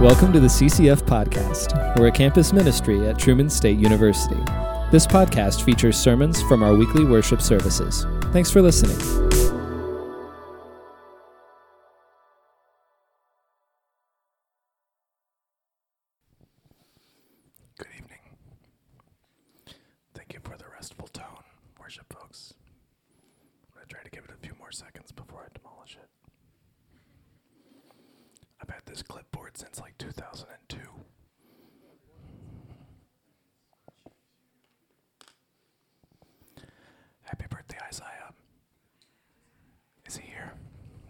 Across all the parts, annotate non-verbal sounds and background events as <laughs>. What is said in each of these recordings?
Welcome to the CCF Podcast. We're a campus ministry at Truman State University. This podcast features sermons from our weekly worship services. Thanks for listening. Good evening. Thank you for the restful tone, worship folks. I'm going to try to give it a few more seconds before I demolish it. I've had this clipboard since like 2002. Happy birthday, Isaiah. Is he here?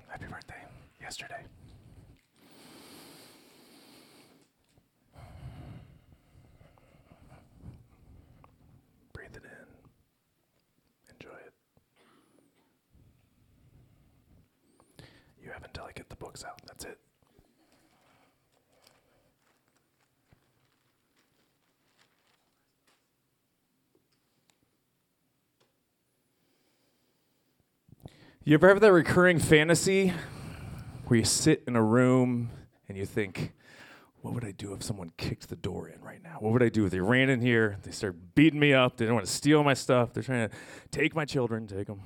Happy birthday. Yesterday. Breathe it in. Enjoy it. You have until I get the books out. That's it. You ever have that recurring fantasy where you sit in a room and you think, what would I do if someone kicked the door in right now? What would I do if they ran in here, they start beating me up, they don't want to steal my stuff, they're trying to take my children, take them.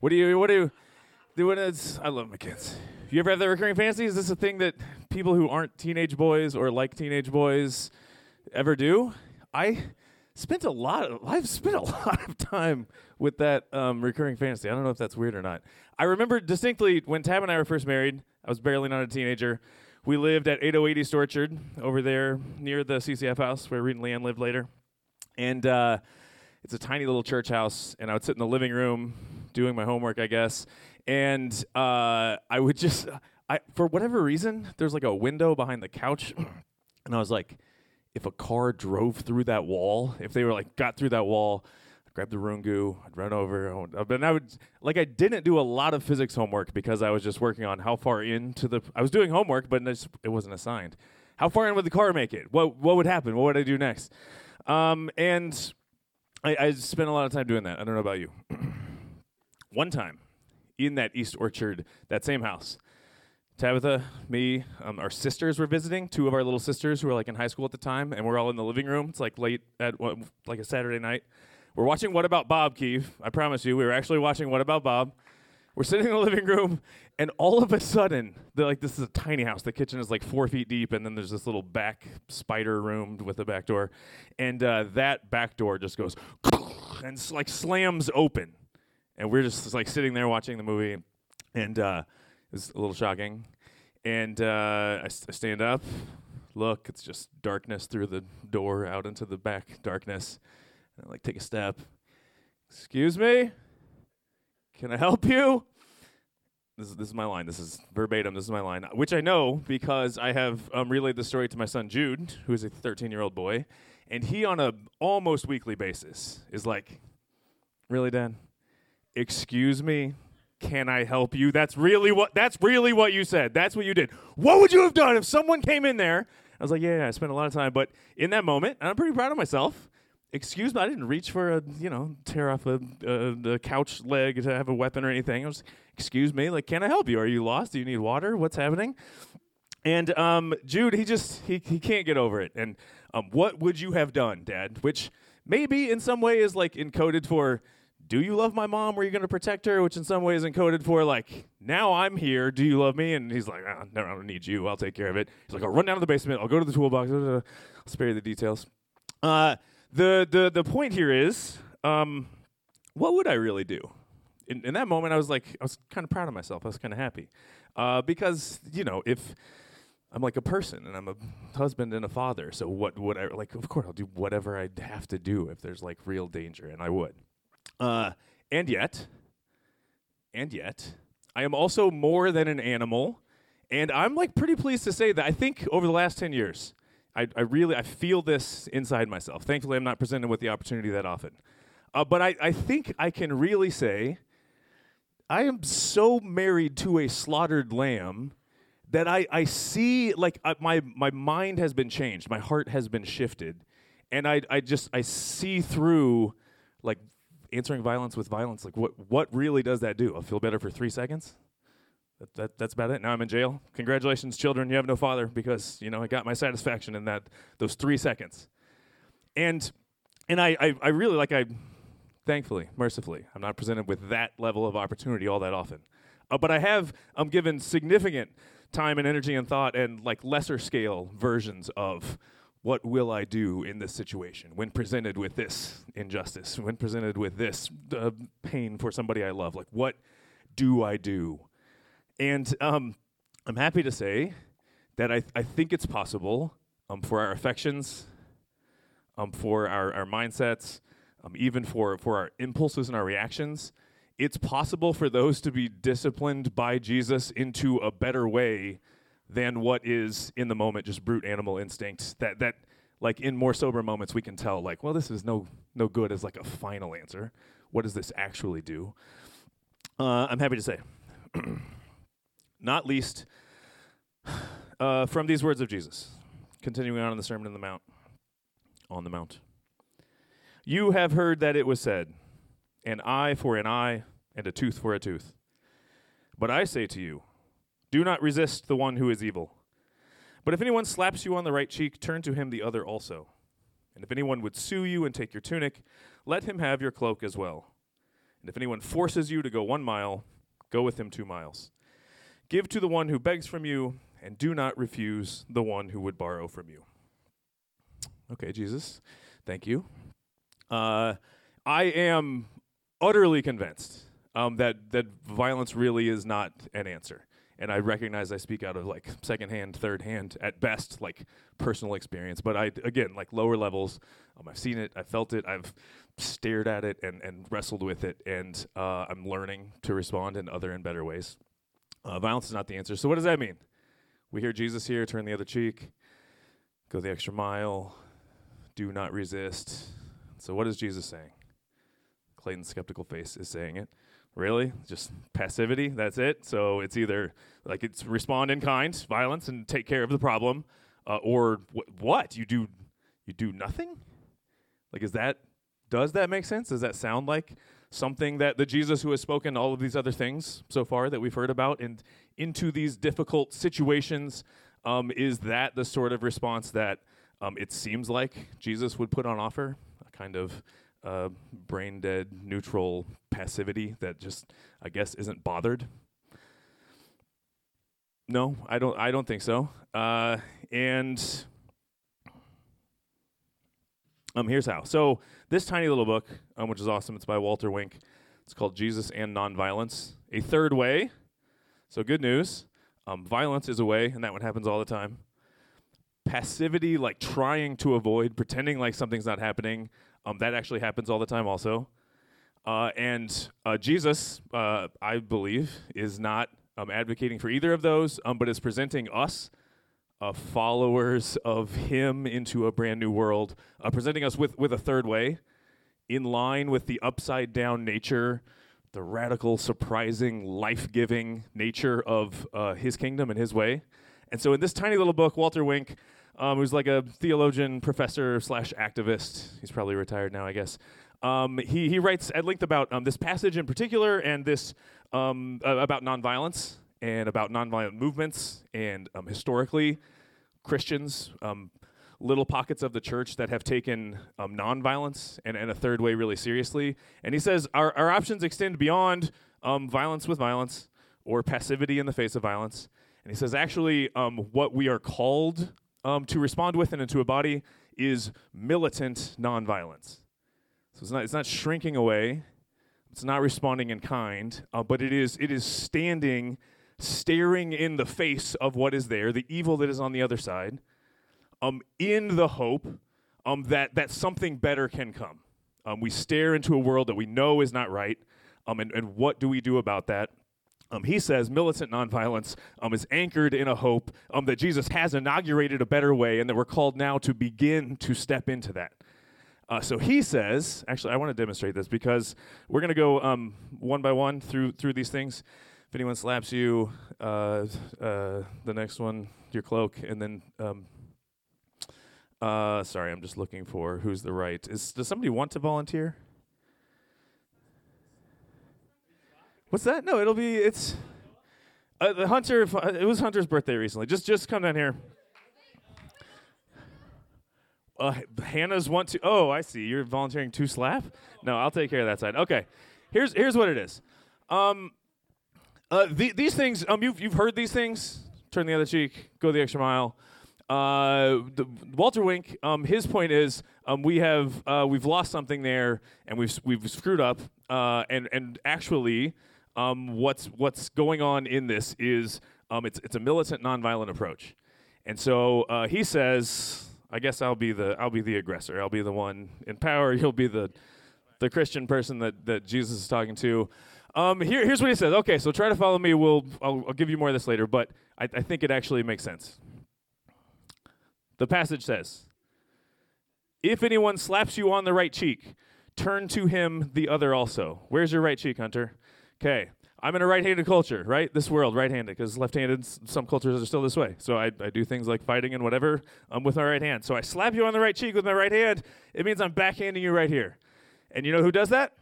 What do you, what do you, do what is, I love my kids. You ever have that recurring fantasy? Is this a thing that people who aren't teenage boys or like teenage boys ever do? I spent a lot of, I've spent a <laughs> lot of time with that um, recurring fantasy. I don't know if that's weird or not. I remember distinctly when Tab and I were first married, I was barely not a teenager. We lived at 808 East Orchard over there near the CCF house where Reed and Leanne lived later. And uh, it's a tiny little church house, and I would sit in the living room doing my homework, I guess. And uh, I would just, I for whatever reason, there's like a window behind the couch, and I was like, if a car drove through that wall, if they were like got through that wall, Grab the Rungu, I'd run over, but I would like I didn't do a lot of physics homework because I was just working on how far into the I was doing homework, but it wasn't assigned. How far in would the car make it? What what would happen? What would I do next? Um, and I, I spent a lot of time doing that. I don't know about you. <clears throat> One time, in that East Orchard, that same house, Tabitha, me, um, our sisters were visiting. Two of our little sisters who were like in high school at the time, and we're all in the living room. It's like late at like a Saturday night. We're watching What About Bob, Keith. I promise you, we were actually watching What About Bob. We're sitting in the living room, and all of a sudden, they're like, this is a tiny house. The kitchen is like four feet deep, and then there's this little back spider room with a back door, and uh, that back door just goes <coughs> and like slams open, and we're just like sitting there watching the movie, and uh, it's a little shocking. And uh, I, s- I stand up, look, it's just darkness through the door out into the back darkness. And like take a step. Excuse me? Can I help you? This is, this is my line. This is verbatim. This is my line, which I know because I have um, relayed the story to my son Jude, who is a 13 year old boy, and he on a almost weekly basis is like, "Really, Dan? Excuse me? Can I help you? That's really what. That's really what you said. That's what you did. What would you have done if someone came in there?" I was like, "Yeah, yeah I spent a lot of time, but in that moment, I'm pretty proud of myself." Excuse me, I didn't reach for a, you know, tear off a, uh, the couch leg to have a weapon or anything. I was, excuse me, like, can I help you? Are you lost? Do you need water? What's happening? And um, Jude, he just, he, he can't get over it. And um, what would you have done, Dad? Which maybe in some way is like encoded for, do you love my mom? Were you going to protect her? Which in some way is encoded for like, now I'm here. Do you love me? And he's like, ah, no, I don't need you. I'll take care of it. He's like, I'll run down to the basement. I'll go to the toolbox. I'll spare you the details. Uh, the the the point here is, um, what would I really do? In, in that moment, I was like, I was kind of proud of myself. I was kind of happy, uh, because you know, if I'm like a person and I'm a husband and a father, so what would I like? Of course, I'll do whatever I'd have to do if there's like real danger, and I would. Uh, and yet, and yet, I am also more than an animal, and I'm like pretty pleased to say that I think over the last ten years. I, I really I feel this inside myself. Thankfully, I'm not presented with the opportunity that often. Uh, but I, I think I can really say I am so married to a slaughtered lamb that I, I see like my my mind has been changed, my heart has been shifted, and I I just I see through like answering violence with violence. Like what what really does that do? I'll feel better for three seconds. That, that, that's about it. Now I'm in jail. Congratulations, children. You have no father because you know I got my satisfaction in that those three seconds. And and I, I, I really like I thankfully, mercifully, I'm not presented with that level of opportunity all that often. Uh, but I have I'm given significant time and energy and thought and like lesser scale versions of what will I do in this situation when presented with this injustice, when presented with this uh, pain for somebody I love? Like, what do I do? And um, I'm happy to say that I, th- I think it's possible um, for our affections, um, for our, our mindsets, um, even for, for our impulses and our reactions. It's possible for those to be disciplined by Jesus into a better way than what is in the moment just brute animal instinct that that like in more sober moments we can tell like well this is no no good as like a final answer what does this actually do uh, i'm happy to say <clears throat> not least <sighs> uh, from these words of jesus continuing on in the sermon on the mount on the mount you have heard that it was said an eye for an eye and a tooth for a tooth but i say to you do not resist the one who is evil. But if anyone slaps you on the right cheek, turn to him the other also. And if anyone would sue you and take your tunic, let him have your cloak as well. And if anyone forces you to go one mile, go with him two miles. Give to the one who begs from you, and do not refuse the one who would borrow from you. Okay, Jesus, thank you. Uh, I am utterly convinced um, that that violence really is not an answer and I recognize I speak out of like secondhand, third hand at best, like personal experience. But I again like lower levels. Um, I've seen it, I've felt it, I've stared at it and and wrestled with it, and uh, I'm learning to respond in other and better ways. Uh, violence is not the answer. So what does that mean? We hear Jesus here: turn the other cheek, go the extra mile, do not resist. So what is Jesus saying? Clayton's skeptical face is saying it. Really? Just passivity? That's it? So it's either like it's respond in kind, violence, and take care of the problem, uh, or wh- what? You do you do nothing? Like is that does that make sense? Does that sound like something that the Jesus who has spoken all of these other things so far that we've heard about and into these difficult situations um, is that the sort of response that um, it seems like Jesus would put on offer? A kind of uh, brain dead, neutral passivity that just, I guess, isn't bothered. No, I don't. I don't think so. Uh, and um, here's how. So this tiny little book, um, which is awesome, it's by Walter Wink. It's called Jesus and Nonviolence: A Third Way. So good news. Um, violence is a way, and that one happens all the time. Passivity, like trying to avoid, pretending like something's not happening, um, that actually happens all the time, also. Uh, and uh, Jesus, uh, I believe, is not um, advocating for either of those, um, but is presenting us, uh, followers of Him, into a brand new world, uh, presenting us with, with a third way, in line with the upside down nature, the radical, surprising, life giving nature of uh, His kingdom and His way. And so, in this tiny little book, Walter Wink um, who's like a theologian, professor slash activist. He's probably retired now, I guess. Um, he he writes at length about um, this passage in particular and this um, about nonviolence and about nonviolent movements and um, historically Christians. Um, little pockets of the church that have taken um, nonviolence and, and a third way really seriously. And he says our, our options extend beyond violence with violence or passivity in the face of violence. And he says, actually, um, what we are called um, to respond with and into a body is militant nonviolence. So it's not, it's not shrinking away, it's not responding in kind, uh, but it is, it is standing, staring in the face of what is there, the evil that is on the other side, um, in the hope um, that, that something better can come. Um, we stare into a world that we know is not right, um, and, and what do we do about that? Um, he says militant nonviolence um, is anchored in a hope um, that Jesus has inaugurated a better way and that we're called now to begin to step into that. Uh, so he says, actually, I want to demonstrate this because we're going to go um, one by one through through these things. If anyone slaps you, uh, uh, the next one, your cloak, and then. Um, uh, sorry, I'm just looking for who's the right. Is does somebody want to volunteer? What's that? No, it'll be it's Uh, the Hunter, it was Hunter's birthday recently. Just, just come down here. Uh, Hannah's want to. Oh, I see. You're volunteering to slap. No, I'll take care of that side. Okay, here's here's what it is. Um, uh, the, these things. Um, you've you've heard these things. Turn the other cheek. Go the extra mile. Uh, the, Walter Wink. Um, his point is, um, we have uh, we've lost something there, and we've we've screwed up. Uh, and and actually, um, what's what's going on in this is, um, it's it's a militant, nonviolent approach, and so uh, he says I guess I'll be the I'll be the aggressor. I'll be the one in power. <laughs> You'll be the the Christian person that, that Jesus is talking to. Um, here, here's what he says. Okay, so try to follow me. We'll I'll, I'll give you more of this later, but I, I think it actually makes sense. The passage says, "If anyone slaps you on the right cheek, turn to him the other also." Where's your right cheek, Hunter? Okay. I'm in a right-handed culture, right? This world, right-handed, because left-handed, some cultures are still this way. So I, I do things like fighting and whatever um, with my right hand. So I slap you on the right cheek with my right hand. It means I'm backhanding you right here. And you know who does that?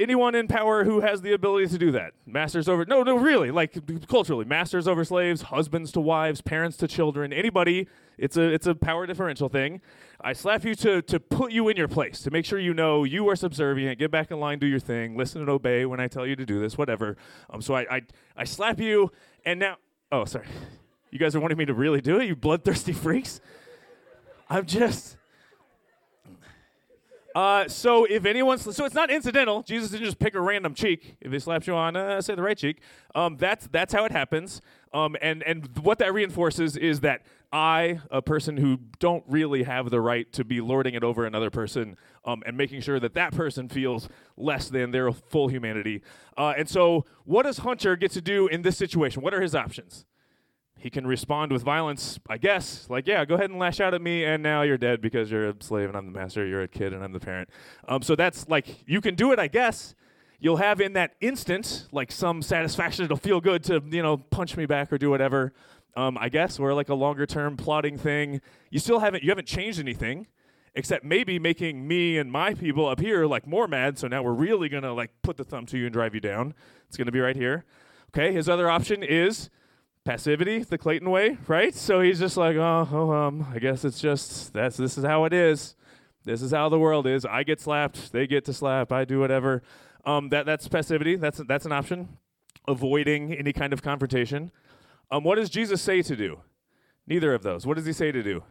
Anyone in power who has the ability to do that. Masters over no, no, really, like culturally, masters over slaves, husbands to wives, parents to children, anybody. It's a it's a power differential thing. I slap you to to put you in your place, to make sure you know you are subservient. Get back in line, do your thing, listen and obey when I tell you to do this, whatever. Um, so I I, I slap you, and now oh sorry, you guys are wanting me to really do it, you bloodthirsty freaks. I'm just uh, so if anyone's so it's not incidental. Jesus didn't just pick a random cheek. If he slaps you on, uh, say the right cheek. Um, that's that's how it happens. Um, and and what that reinforces is that I, a person who don't really have the right to be lording it over another person, um, and making sure that that person feels less than their full humanity. Uh, and so, what does Hunter get to do in this situation? What are his options? He can respond with violence, I guess. Like, yeah, go ahead and lash out at me, and now you're dead because you're a slave and I'm the master. You're a kid and I'm the parent. Um, so that's like, you can do it, I guess. You'll have in that instant, like, some satisfaction. It'll feel good to, you know, punch me back or do whatever. Um, I guess, or like a longer term plotting thing. You still haven't, you haven't changed anything, except maybe making me and my people up here like more mad. So now we're really gonna like put the thumb to you and drive you down. It's gonna be right here. Okay, his other option is passivity the Clayton way, right? So he's just like, oh, oh, um, I guess it's just that's this is how it is. This is how the world is. I get slapped, they get to slap, I do whatever. Um, that that's passivity. That's that's an option. Avoiding any kind of confrontation. Um, what does Jesus say to do? Neither of those. What does he say to do?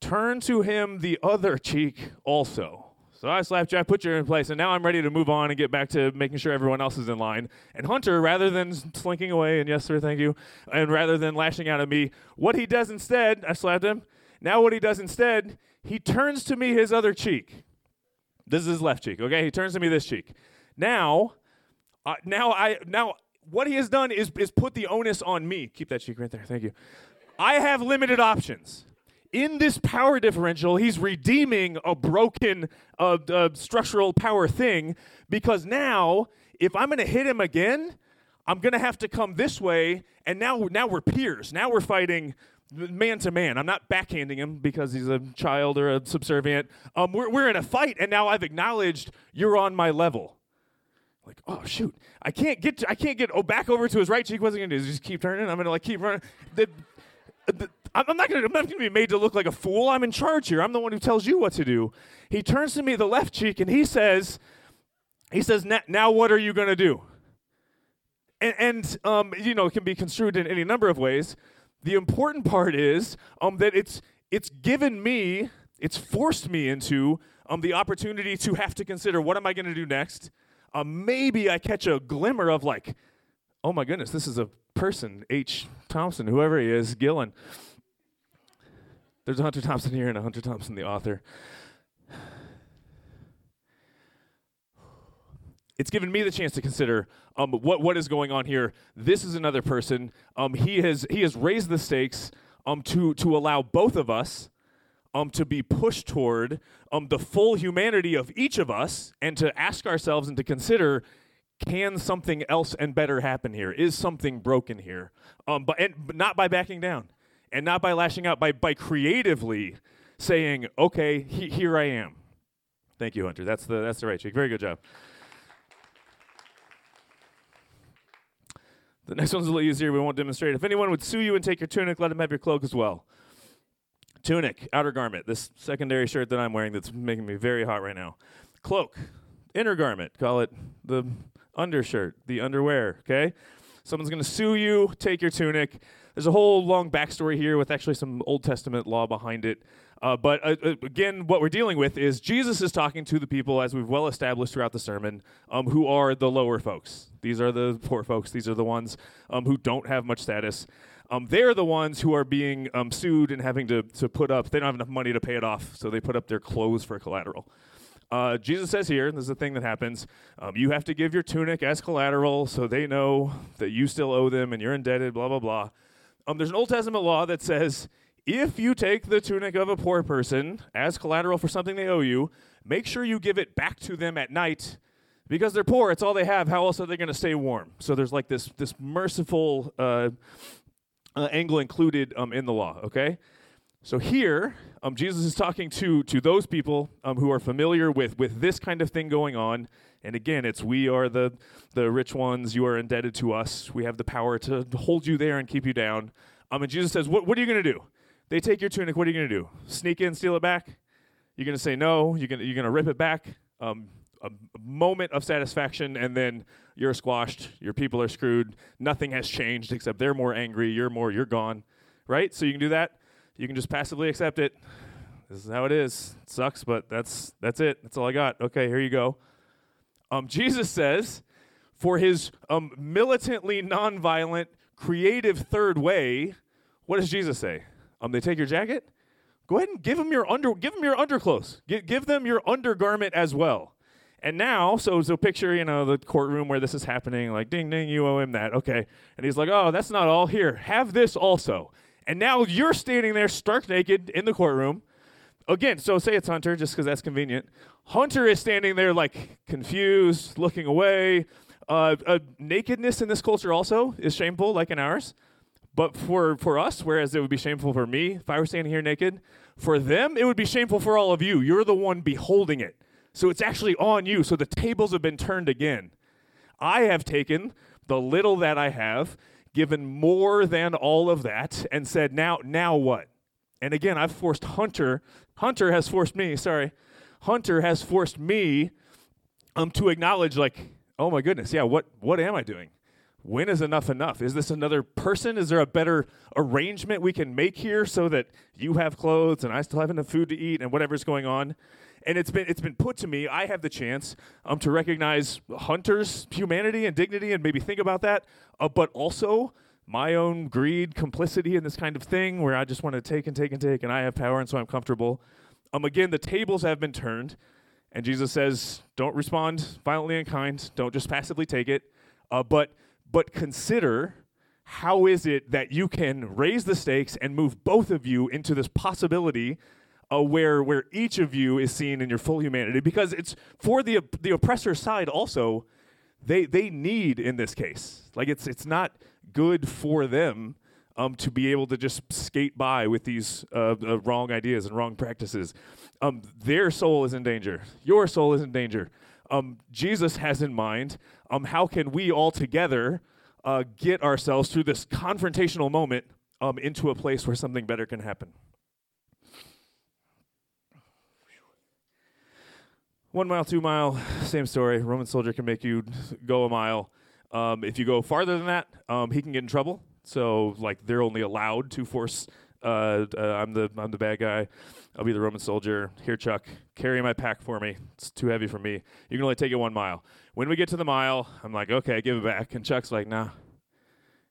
Turn to him the other cheek also. So I I put you in place, and now I'm ready to move on and get back to making sure everyone else is in line. And Hunter, rather than slinking away and yes, sir, thank you, and rather than lashing out at me, what he does instead, I slapped him. Now, what he does instead, he turns to me his other cheek. This is his left cheek, okay? He turns to me this cheek. Now, uh, now I now what he has done is is put the onus on me. Keep that cheek right there. Thank you. I have limited options in this power differential, he's redeeming a broken uh, uh, structural power thing because now, if I'm going to hit him again, I'm going to have to come this way, and now, now we're peers. Now we're fighting man to man. I'm not backhanding him because he's a child or a subservient. Um, we're, we're in a fight, and now I've acknowledged you're on my level. Like, oh shoot, I can't get to, I can't get oh back over to his right cheek. What's he gonna do? Just keep turning. I'm gonna like keep running. The, I'm not going to be made to look like a fool. I'm in charge here. I'm the one who tells you what to do. He turns to me the left cheek and he says, he says, now what are you going to do? And, and um, you know, it can be construed in any number of ways. The important part is um, that it's, it's given me, it's forced me into um, the opportunity to have to consider what am I going to do next? Uh, maybe I catch a glimmer of like, oh my goodness, this is a person, H. Thompson, whoever he is, Gillen. There's a Hunter Thompson here and a Hunter Thompson, the author. It's given me the chance to consider um, what what is going on here. This is another person. Um, he has he has raised the stakes um, to to allow both of us um, to be pushed toward um, the full humanity of each of us, and to ask ourselves and to consider can something else and better happen here? Is something broken here? Um, but, and, but not by backing down and not by lashing out, by, by creatively saying, okay, he, here I am. Thank you, Hunter. That's the, that's the right cheek. Very good job. The next one's a little easier. We won't demonstrate. If anyone would sue you and take your tunic, let him have your cloak as well. Tunic, outer garment. This secondary shirt that I'm wearing that's making me very hot right now. Cloak, inner garment. Call it the undershirt, the underwear. Okay. Someone's going to sue you, take your tunic. There's a whole long backstory here with actually some Old Testament law behind it. Uh, but uh, uh, again, what we're dealing with is Jesus is talking to the people, as we've well established throughout the sermon, um, who are the lower folks. These are the poor folks. These are the ones um, who don't have much status. Um, they're the ones who are being um, sued and having to, to put up, they don't have enough money to pay it off, so they put up their clothes for collateral. Uh, Jesus says here, this is the thing that happens, um, you have to give your tunic as collateral so they know that you still owe them and you're indebted, blah, blah, blah. Um, there's an Old Testament law that says if you take the tunic of a poor person as collateral for something they owe you, make sure you give it back to them at night because they're poor. It's all they have. How else are they going to stay warm? So there's like this this merciful uh, uh, angle included um, in the law. Okay. So here, um, Jesus is talking to to those people um, who are familiar with with this kind of thing going on. And again, it's we are the the rich ones. You are indebted to us. We have the power to hold you there and keep you down. Um, and Jesus says, "What what are you going to do? They take your tunic. What are you going to do? Sneak in, steal it back? You're going to say no. You're going you're to rip it back. Um, a moment of satisfaction, and then you're squashed. Your people are screwed. Nothing has changed except they're more angry. You're more. You're gone. Right? So you can do that. You can just passively accept it. This is how it is. It sucks, but that's that's it. That's all I got. Okay, here you go. Um, Jesus says, for his um, militantly nonviolent, creative third way, what does Jesus say? Um, they take your jacket. Go ahead and give them your under. Give them your underclothes. Give, give them your undergarment as well. And now, so so picture you know the courtroom where this is happening. Like ding ding, you owe him that. Okay. And he's like, oh, that's not all. Here, have this also. And now you're standing there stark naked in the courtroom. Again, so say it's Hunter, just because that's convenient. Hunter is standing there like confused, looking away. Uh, uh, nakedness in this culture also is shameful, like in ours. But for, for us, whereas it would be shameful for me if I were standing here naked, for them, it would be shameful for all of you. You're the one beholding it. So it's actually on you. So the tables have been turned again. I have taken the little that I have, given more than all of that, and said, now, now what? And again, I've forced Hunter, Hunter has forced me, sorry, Hunter has forced me um, to acknowledge, like, oh my goodness, yeah, what, what am I doing? when is enough enough? Is this another person? Is there a better arrangement we can make here so that you have clothes and I still have enough food to eat and whatever's going on? And it's been it's been put to me. I have the chance um, to recognize Hunter's humanity and dignity and maybe think about that, uh, but also my own greed, complicity in this kind of thing where I just want to take and take and take, and I have power and so I'm comfortable. Um, again, the tables have been turned, and Jesus says, "Don't respond violently and kind. Don't just passively take it, uh, but." but consider how is it that you can raise the stakes and move both of you into this possibility uh, where where each of you is seen in your full humanity because it's for the the oppressor side also they they need in this case like it's it's not good for them um, to be able to just skate by with these uh, uh, wrong ideas and wrong practices. Um, their soul is in danger. Your soul is in danger um, Jesus has in mind. Um, how can we all together uh, get ourselves through this confrontational moment um, into a place where something better can happen? One mile, two mile, same story. Roman soldier can make you go a mile. Um, if you go farther than that, um, he can get in trouble. So, like, they're only allowed to force. Uh, uh, I'm the I'm the bad guy. I'll be the Roman soldier. Here, Chuck, carry my pack for me. It's too heavy for me. You can only take it one mile. When we get to the mile, I'm like, okay, give it back. And Chuck's like, nah.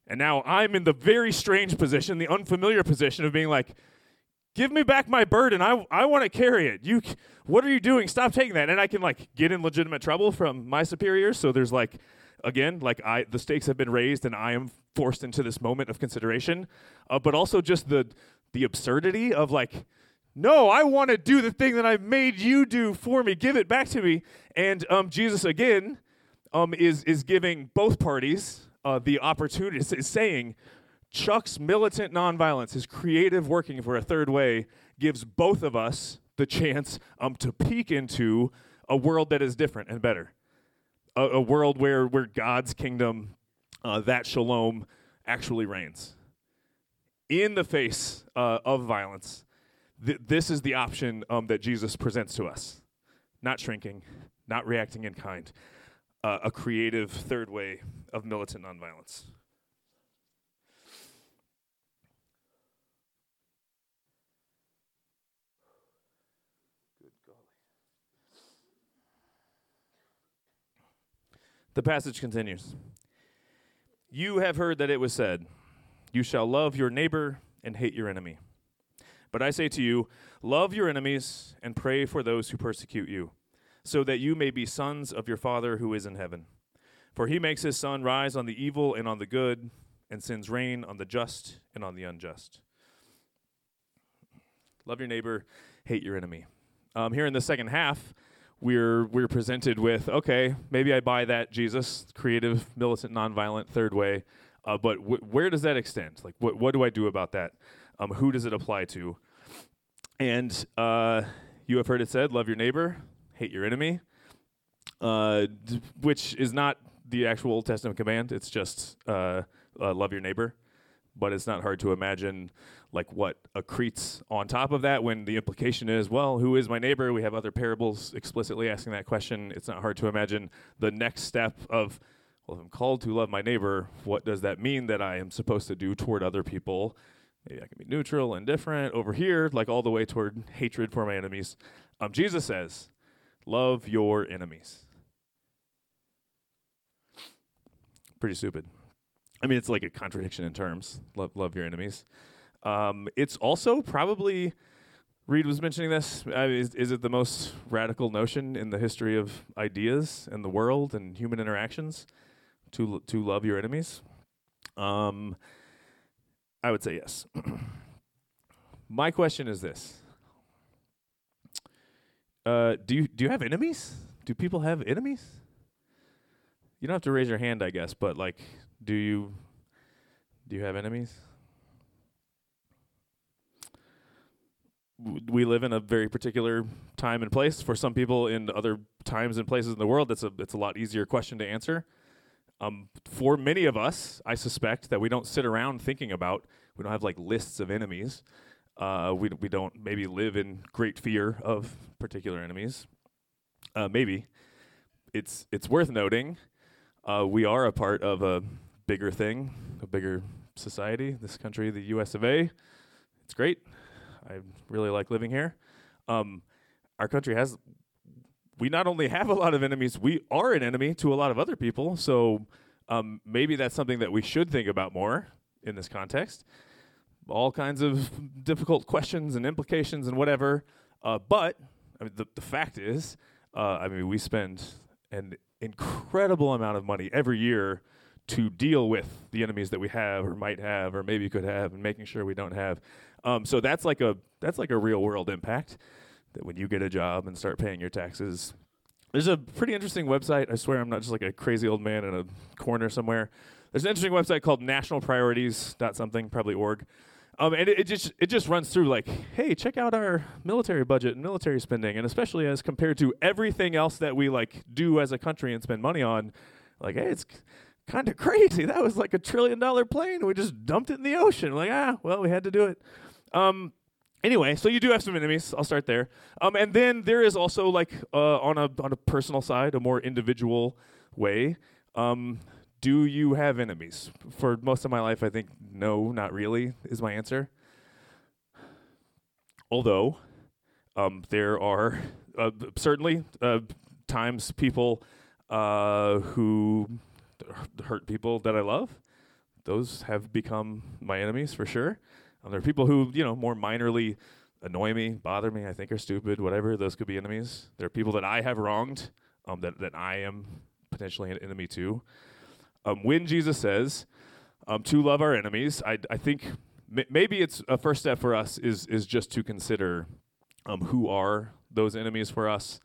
And now I'm in the very strange position, the unfamiliar position of being like, give me back my burden. I, I want to carry it. You, what are you doing? Stop taking that. And I can like get in legitimate trouble from my superiors. So there's like, again, like I, the stakes have been raised and I am forced into this moment of consideration. Uh, but also just the, the absurdity of like, no, I want to do the thing that I've made you do for me. Give it back to me. And um, Jesus again um, is is giving both parties uh, the opportunity. Is saying Chuck's militant nonviolence, his creative working for a third way, gives both of us the chance um, to peek into a world that is different and better, a, a world where where God's kingdom uh, that shalom actually reigns. In the face uh, of violence, th- this is the option um, that Jesus presents to us not shrinking, not reacting in kind, uh, a creative third way of militant nonviolence. The passage continues. You have heard that it was said, You shall love your neighbor and hate your enemy. But I say to you, love your enemies and pray for those who persecute you, so that you may be sons of your Father who is in heaven. For he makes his sun rise on the evil and on the good, and sends rain on the just and on the unjust. Love your neighbor, hate your enemy. Um, here in the second half, we're we're presented with okay, maybe I buy that Jesus, creative, militant, nonviolent, third way, uh, but where does that extend? Like, what what do I do about that? Um, who does it apply to? And uh, you have heard it said, love your neighbor, hate your enemy, uh, d- which is not the actual Old Testament command. It's just uh, uh, love your neighbor. But it's not hard to imagine like what accretes on top of that when the implication is, well, who is my neighbor? We have other parables explicitly asking that question. It's not hard to imagine the next step of, well, if I'm called to love my neighbor, what does that mean that I am supposed to do toward other people? Maybe I can be neutral, indifferent. Over here, like all the way toward hatred for my enemies. Um, Jesus says, love your enemies. Pretty stupid. I mean, it's like a contradiction in terms. Love, love your enemies. Um, it's also probably Reed was mentioning this. Uh, is, is it the most radical notion in the history of ideas and the world and human interactions to to love your enemies? Um, I would say yes. <clears throat> My question is this: uh, Do you do you have enemies? Do people have enemies? You don't have to raise your hand, I guess, but like, do you do you have enemies? we live in a very particular time and place. For some people in other times and places in the world, that's a it's a lot easier question to answer. Um, for many of us, I suspect that we don't sit around thinking about. We don't have like lists of enemies. Uh, we we don't maybe live in great fear of particular enemies. Uh, maybe it's it's worth noting uh, we are a part of a bigger thing, a bigger society. This country, the U.S. of A. It's great. I really like living here. Um, our country has, we not only have a lot of enemies, we are an enemy to a lot of other people. So um, maybe that's something that we should think about more in this context. All kinds of difficult questions and implications and whatever. Uh, but I mean, the, the fact is, uh, I mean, we spend an incredible amount of money every year to deal with the enemies that we have or might have or maybe could have and making sure we don't have. Um, so that's like a that's like a real world impact that when you get a job and start paying your taxes. There's a pretty interesting website. I swear I'm not just like a crazy old man in a corner somewhere. There's an interesting website called National Priorities something, probably org. Um, and it, it, just it just runs through like, hey, check out our military budget and military spending, and especially as compared to everything else that we like do as a country and spend money on. Like, hey, it's kind of crazy. That was like a trillion dollar plane. We just dumped it in the ocean. Like, ah, well, we had to do it. Um, anyway, so you do have some enemies. I'll start there. Um, and then there is also like uh, on a on a personal side, a more individual way. Um, do you have enemies? For most of my life, I think no, not really is my answer. Although um, there are uh, certainly uh, times people uh, who hurt people that I love. Those have become my enemies for sure. There are people who, you know, more minorly annoy me, bother me, I think are stupid, whatever. Those could be enemies. There are people that I have wronged um, that, that I am potentially an enemy to. Um, when Jesus says um, to love our enemies, I, I think m- maybe it's a first step for us is, is just to consider um, who are those enemies for us.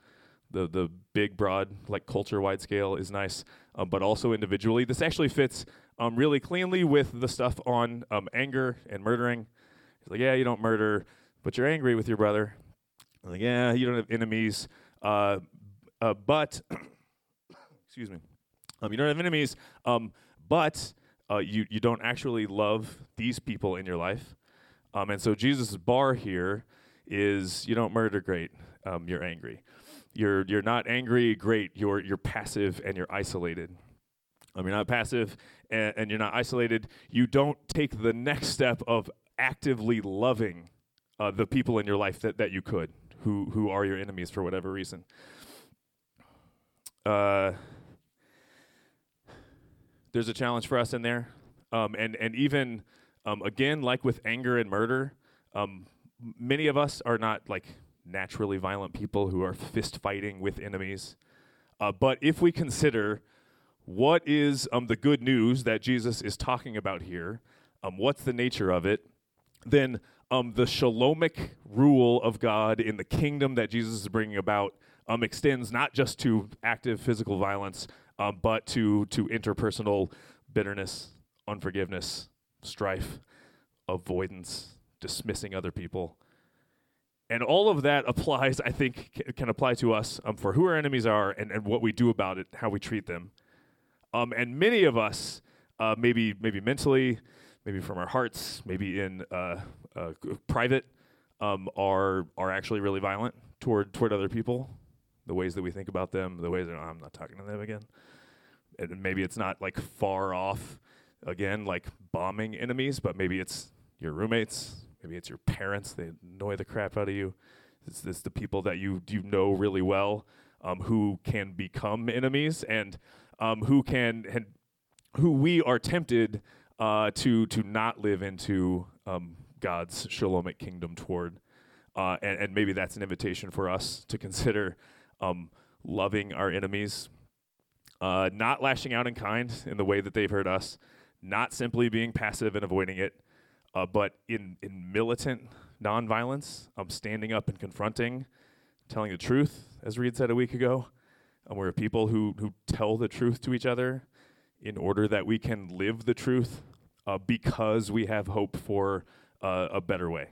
The, the big, broad, like culture wide scale is nice, um, but also individually. This actually fits um, really cleanly with the stuff on um, anger and murdering. He's like, yeah, you don't murder, but you're angry with your brother. I'm like, yeah, you don't have enemies, uh, uh, but <coughs> excuse me, um, you don't have enemies, um, but uh, you you don't actually love these people in your life. Um, and so Jesus' bar here is you don't murder, great. Um, you're angry. You're you're not angry, great. You're you're passive and you're isolated. Um, you're not passive and, and you're not isolated. You don't take the next step of actively loving uh, the people in your life that, that you could, who who are your enemies for whatever reason. Uh, there's a challenge for us in there, um, and and even um, again, like with anger and murder, um, many of us are not like naturally violent people who are fist fighting with enemies. Uh, but if we consider what is um, the good news that Jesus is talking about here, um, what's the nature of it, then um, the shalomic rule of God in the kingdom that Jesus is bringing about um, extends not just to active physical violence, um, but to, to interpersonal bitterness, unforgiveness, strife, avoidance, dismissing other people. And all of that <laughs> applies, I think, can apply to us um, for who our enemies are and, and what we do about it, how we treat them. Um, and many of us, uh, maybe maybe mentally, maybe from our hearts, maybe in uh, uh, private, um, are are actually really violent toward toward other people. The ways that we think about them, the ways that oh, I'm not talking to them again. And maybe it's not like far off, again, like bombing enemies, but maybe it's your roommates, maybe it's your parents. They annoy the crap out of you. It's, it's the people that you you know really well um, who can become enemies and um, who can and who we are tempted uh, to to not live into um, God's shalomic kingdom toward. Uh, and, and, maybe that's an invitation for us to consider um, loving our enemies, uh, not lashing out in kind in the way that they've hurt us, not simply being passive and avoiding it, uh, but in, in militant nonviolence, um, standing up and confronting, telling the truth, as Reed said a week ago. We're people who, who tell the truth to each other in order that we can live the truth uh, because we have hope for uh, a better way.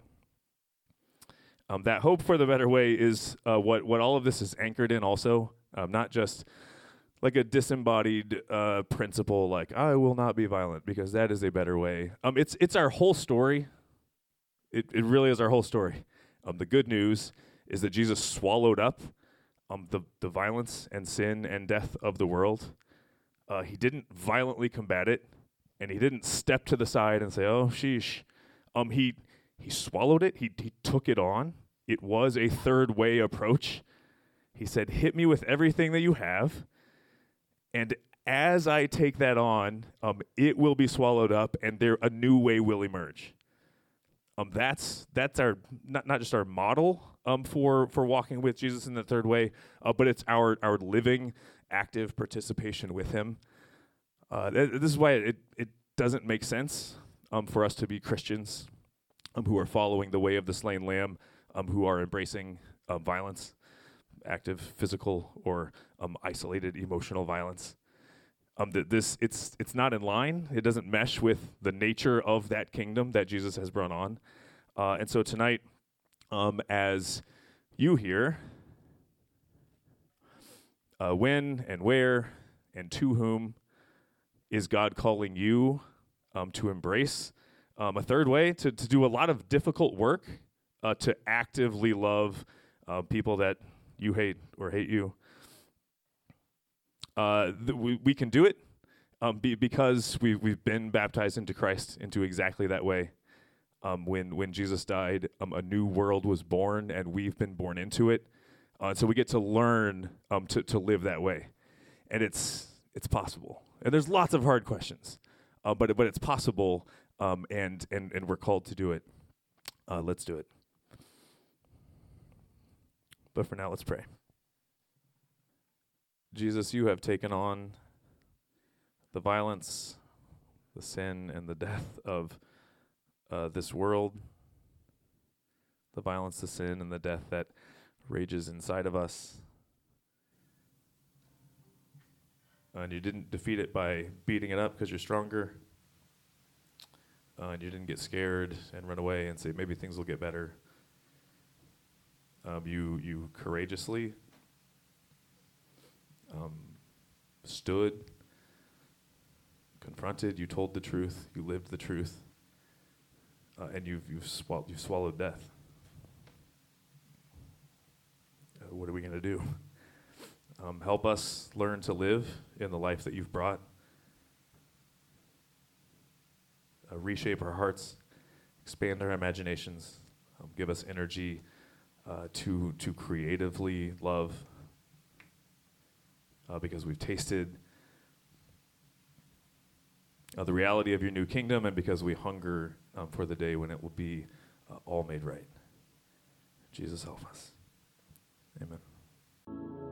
Um, that hope for the better way is uh, what, what all of this is anchored in, also, um, not just like a disembodied uh, principle, like I will not be violent because that is a better way. Um, it's it's our whole story. It it really is our whole story. Um, the good news is that Jesus swallowed up um, the the violence and sin and death of the world. Uh, he didn't violently combat it, and he didn't step to the side and say, "Oh, sheesh." Um, he he swallowed it. He he took it on. It was a third way approach. He said, "Hit me with everything that you have." And as I take that on, um, it will be swallowed up, and there a new way will emerge. Um, that's that's our not not just our model um, for for walking with Jesus in the third way, uh, but it's our our living, active participation with Him. Uh, th- this is why it it doesn't make sense um, for us to be Christians um, who are following the way of the slain lamb, um, who are embracing uh, violence active physical or um, isolated emotional violence. Um, that this it's it's not in line. It doesn't mesh with the nature of that kingdom that Jesus has brought on. Uh, and so tonight, um, as you hear, uh, when and where and to whom is God calling you um, to embrace um, a third way to to do a lot of difficult work uh, to actively love uh, people that you hate or hate you. Uh, th- we, we can do it um, be, because we've, we've been baptized into Christ into exactly that way. Um, when, when Jesus died, um, a new world was born, and we've been born into it. Uh, so we get to learn um, to, to live that way. And it's, it's possible. And there's lots of hard questions, uh, but, but it's possible, um, and, and, and we're called to do it. Uh, let's do it. But for now, let's pray. Jesus, you have taken on the violence, the sin, and the death of uh, this world, the violence, the sin, and the death that rages inside of us. And you didn't defeat it by beating it up because you're stronger. Uh, and you didn't get scared and run away and say, maybe things will get better. Um, you you courageously um, stood confronted, you told the truth, you lived the truth, uh, and you've, you've, swall- you've swallowed death. Uh, what are we going to do? <laughs> Um, help us learn to live in the life that you've brought. Uh, reshape our hearts, expand our imaginations, um, give us energy uh, to, to creatively love uh, because we've tasted uh, the reality of your new kingdom and because we hunger um, for the day when it will be uh, all made right. Jesus, help us. Amen.